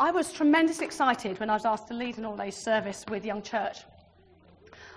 I was tremendously excited when I was asked to lead an all day service with Young Church.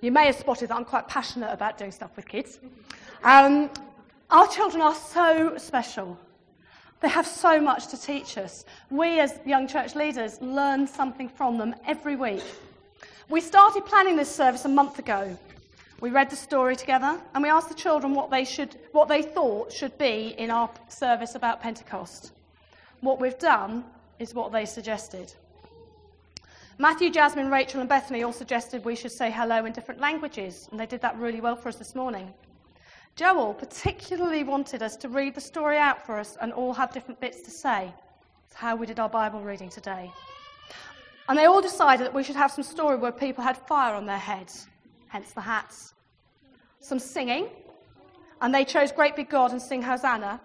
You may have spotted that I'm quite passionate about doing stuff with kids. Um, our children are so special. They have so much to teach us. We, as young church leaders, learn something from them every week. We started planning this service a month ago. We read the story together and we asked the children what they, should, what they thought should be in our service about Pentecost. What we've done is what they suggested. Matthew, Jasmine, Rachel, and Bethany all suggested we should say hello in different languages, and they did that really well for us this morning. Joel particularly wanted us to read the story out for us and all have different bits to say. It's how we did our Bible reading today. And they all decided that we should have some story where people had fire on their heads, hence the hats. Some singing, and they chose Great Big God and Sing Hosanna.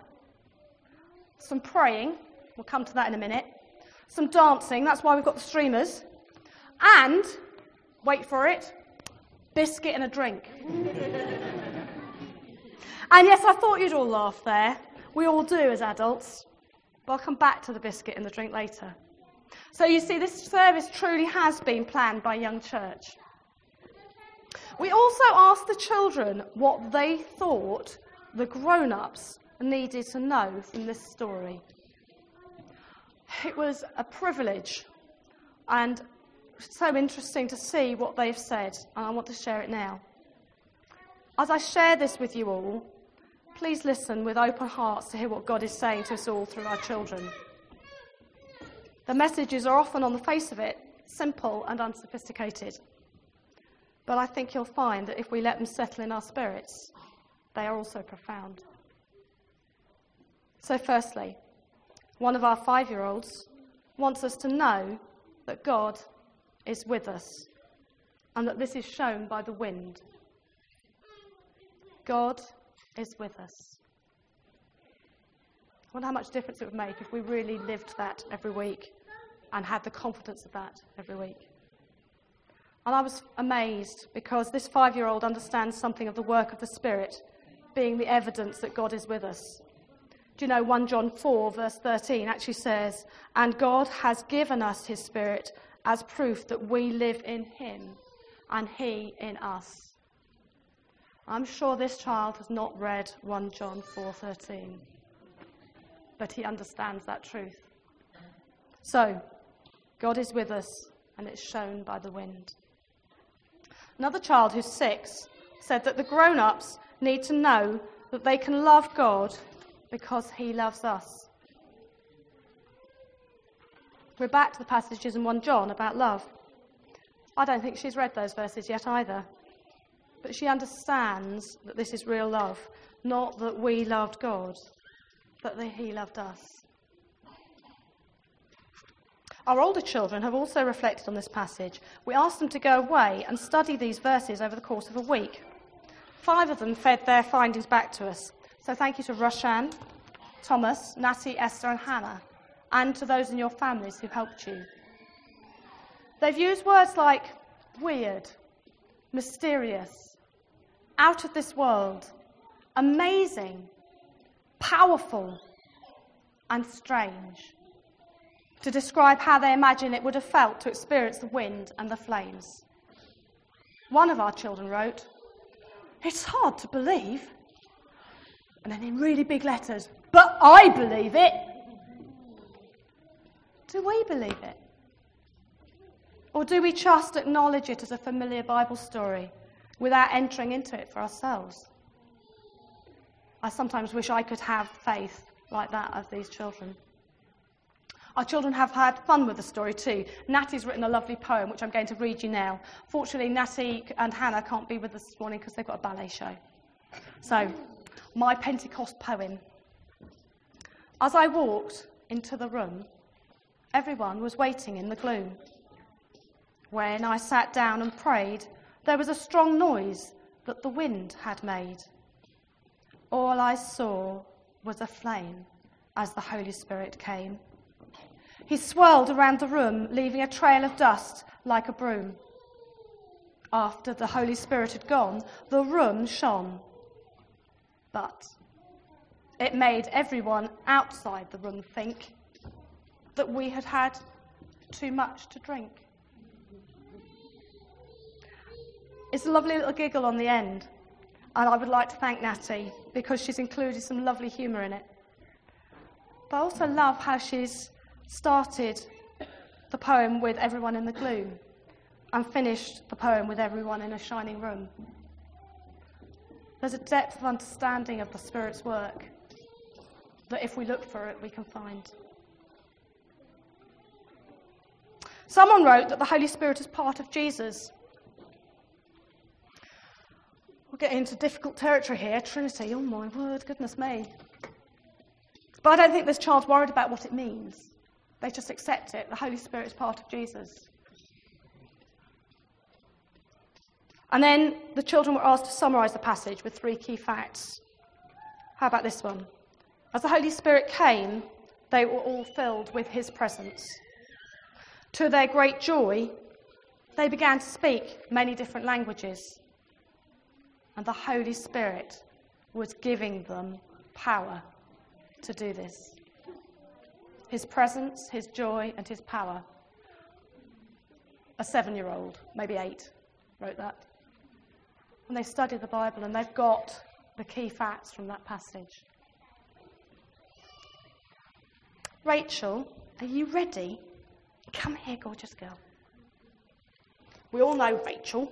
Some praying, we'll come to that in a minute. Some dancing, that's why we've got the streamers. And, wait for it, biscuit and a drink. and yes, I thought you'd all laugh there. We all do as adults. But I'll come back to the biscuit and the drink later. So you see, this service truly has been planned by Young Church. We also asked the children what they thought the grown ups needed to know from this story. It was a privilege and so interesting to see what they've said, and I want to share it now. As I share this with you all, please listen with open hearts to hear what God is saying to us all through our children. The messages are often, on the face of it, simple and unsophisticated. But I think you'll find that if we let them settle in our spirits, they are also profound. So, firstly, one of our five year olds wants us to know that God is with us and that this is shown by the wind. God is with us. I wonder how much difference it would make if we really lived that every week and had the confidence of that every week. And I was amazed because this five year old understands something of the work of the Spirit being the evidence that God is with us. Do you know 1 John 4, verse 13 actually says, And God has given us his Spirit as proof that we live in him and he in us. I'm sure this child has not read 1 John 4:13, but he understands that truth. So, God is with us and it's shown by the wind. Another child who's 6 said that the grown-ups need to know that they can love God because he loves us. We're back to the passages in 1 John about love. I don't think she's read those verses yet either. But she understands that this is real love, not that we loved God, but that He loved us. Our older children have also reflected on this passage. We asked them to go away and study these verses over the course of a week. Five of them fed their findings back to us. So thank you to Roshan, Thomas, Natty, Esther, and Hannah and to those in your families who helped you. They've used words like weird, mysterious, out of this world, amazing, powerful, and strange to describe how they imagine it would have felt to experience the wind and the flames. One of our children wrote, It's hard to believe. And then in really big letters, but I believe it. Do we believe it? Or do we just acknowledge it as a familiar Bible story without entering into it for ourselves? I sometimes wish I could have faith like that of these children. Our children have had fun with the story too. Natty's written a lovely poem, which I'm going to read you now. Fortunately, Natty and Hannah can't be with us this morning because they've got a ballet show. So, my Pentecost poem. As I walked into the room, Everyone was waiting in the gloom. When I sat down and prayed, there was a strong noise that the wind had made. All I saw was a flame as the Holy Spirit came. He swirled around the room, leaving a trail of dust like a broom. After the Holy Spirit had gone, the room shone. But it made everyone outside the room think that we had had too much to drink. It's a lovely little giggle on the end, and I would like to thank Natty because she's included some lovely humour in it. But I also love how she's started the poem with everyone in the gloom and finished the poem with everyone in a shining room. There's a depth of understanding of the Spirit's work that if we look for it, we can find. Someone wrote that the Holy Spirit is part of Jesus. We'll get into difficult territory here. Trinity, oh my word, goodness me. But I don't think this child's worried about what it means. They just accept it. The Holy Spirit is part of Jesus. And then the children were asked to summarize the passage with three key facts. How about this one? As the Holy Spirit came, they were all filled with his presence. To their great joy, they began to speak many different languages. And the Holy Spirit was giving them power to do this. His presence, his joy, and his power. A seven year old, maybe eight, wrote that. And they studied the Bible and they've got the key facts from that passage. Rachel, are you ready? Come here, gorgeous girl. We all know Rachel.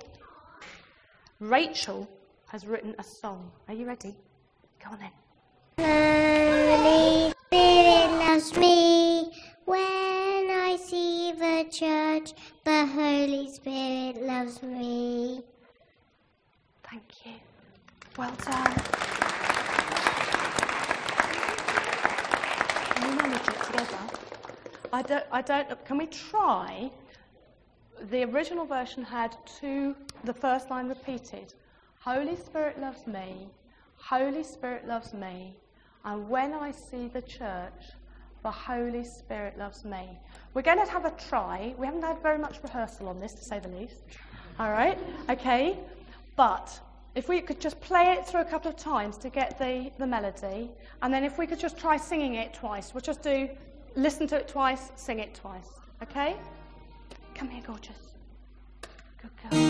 Rachel has written a song. Are you ready? Go on then. You. Well done. Can we manage it together? I don't, I don't, can we try? The original version had two, the first line repeated. Holy Spirit loves me, Holy Spirit loves me, and when I see the church, the Holy Spirit loves me. We're going to have a try. We haven't had very much rehearsal on this, to say the least. All right? Okay? But if we could just play it through a couple of times to get the, the melody, and then if we could just try singing it twice, we'll just do listen to it twice, sing it twice. Okay? Come here, gorgeous. Good girl.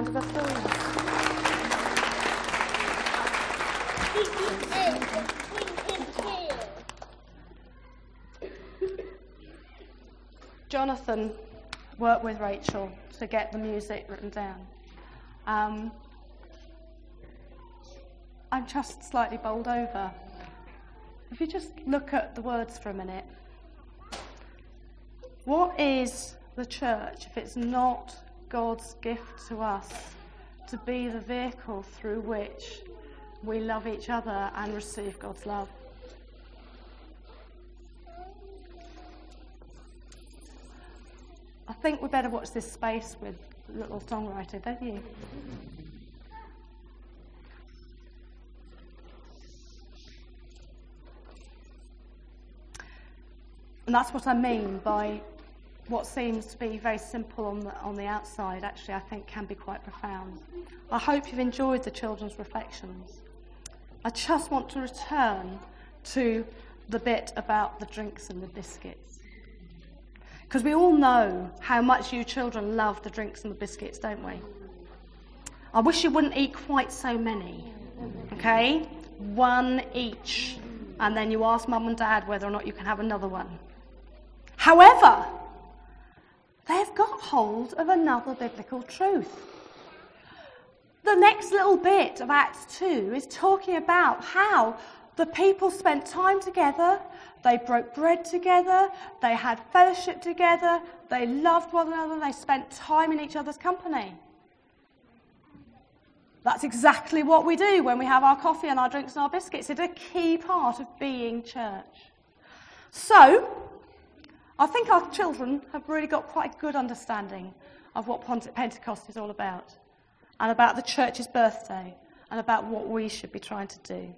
Round of applause? Jonathan worked with Rachel to get the music written down. Um, I'm just slightly bowled over. If you just look at the words for a minute, what is the church if it's not God's gift to us to be the vehicle through which we love each other and receive God's love. I think we better watch this space with little songwriter, don't you? And that's what I mean by what seems to be very simple on the, on the outside, actually, I think can be quite profound. I hope you've enjoyed the children's reflections. I just want to return to the bit about the drinks and the biscuits. Because we all know how much you children love the drinks and the biscuits, don't we? I wish you wouldn't eat quite so many. Okay? One each. And then you ask mum and dad whether or not you can have another one. However, they've got hold of another biblical truth. The next little bit of Acts 2 is talking about how the people spent time together, they broke bread together, they had fellowship together, they loved one another, they spent time in each other's company. That's exactly what we do when we have our coffee and our drinks and our biscuits. It's a key part of being church. So, I think our children have really got quite a good understanding of what Pentecost is all about, and about the church's birthday, and about what we should be trying to do.